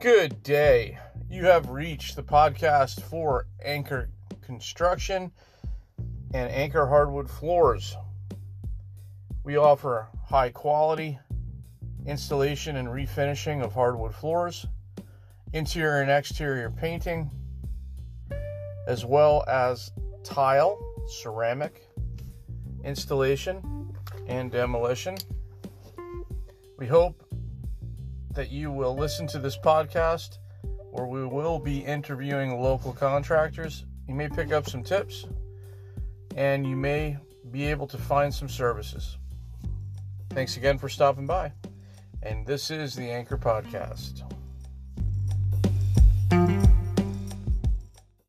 Good day. You have reached the podcast for Anchor Construction and Anchor Hardwood Floors. We offer high quality installation and refinishing of hardwood floors, interior and exterior painting, as well as tile, ceramic installation, and demolition. We hope that you will listen to this podcast where we will be interviewing local contractors. You may pick up some tips and you may be able to find some services. Thanks again for stopping by. And this is the Anchor Podcast.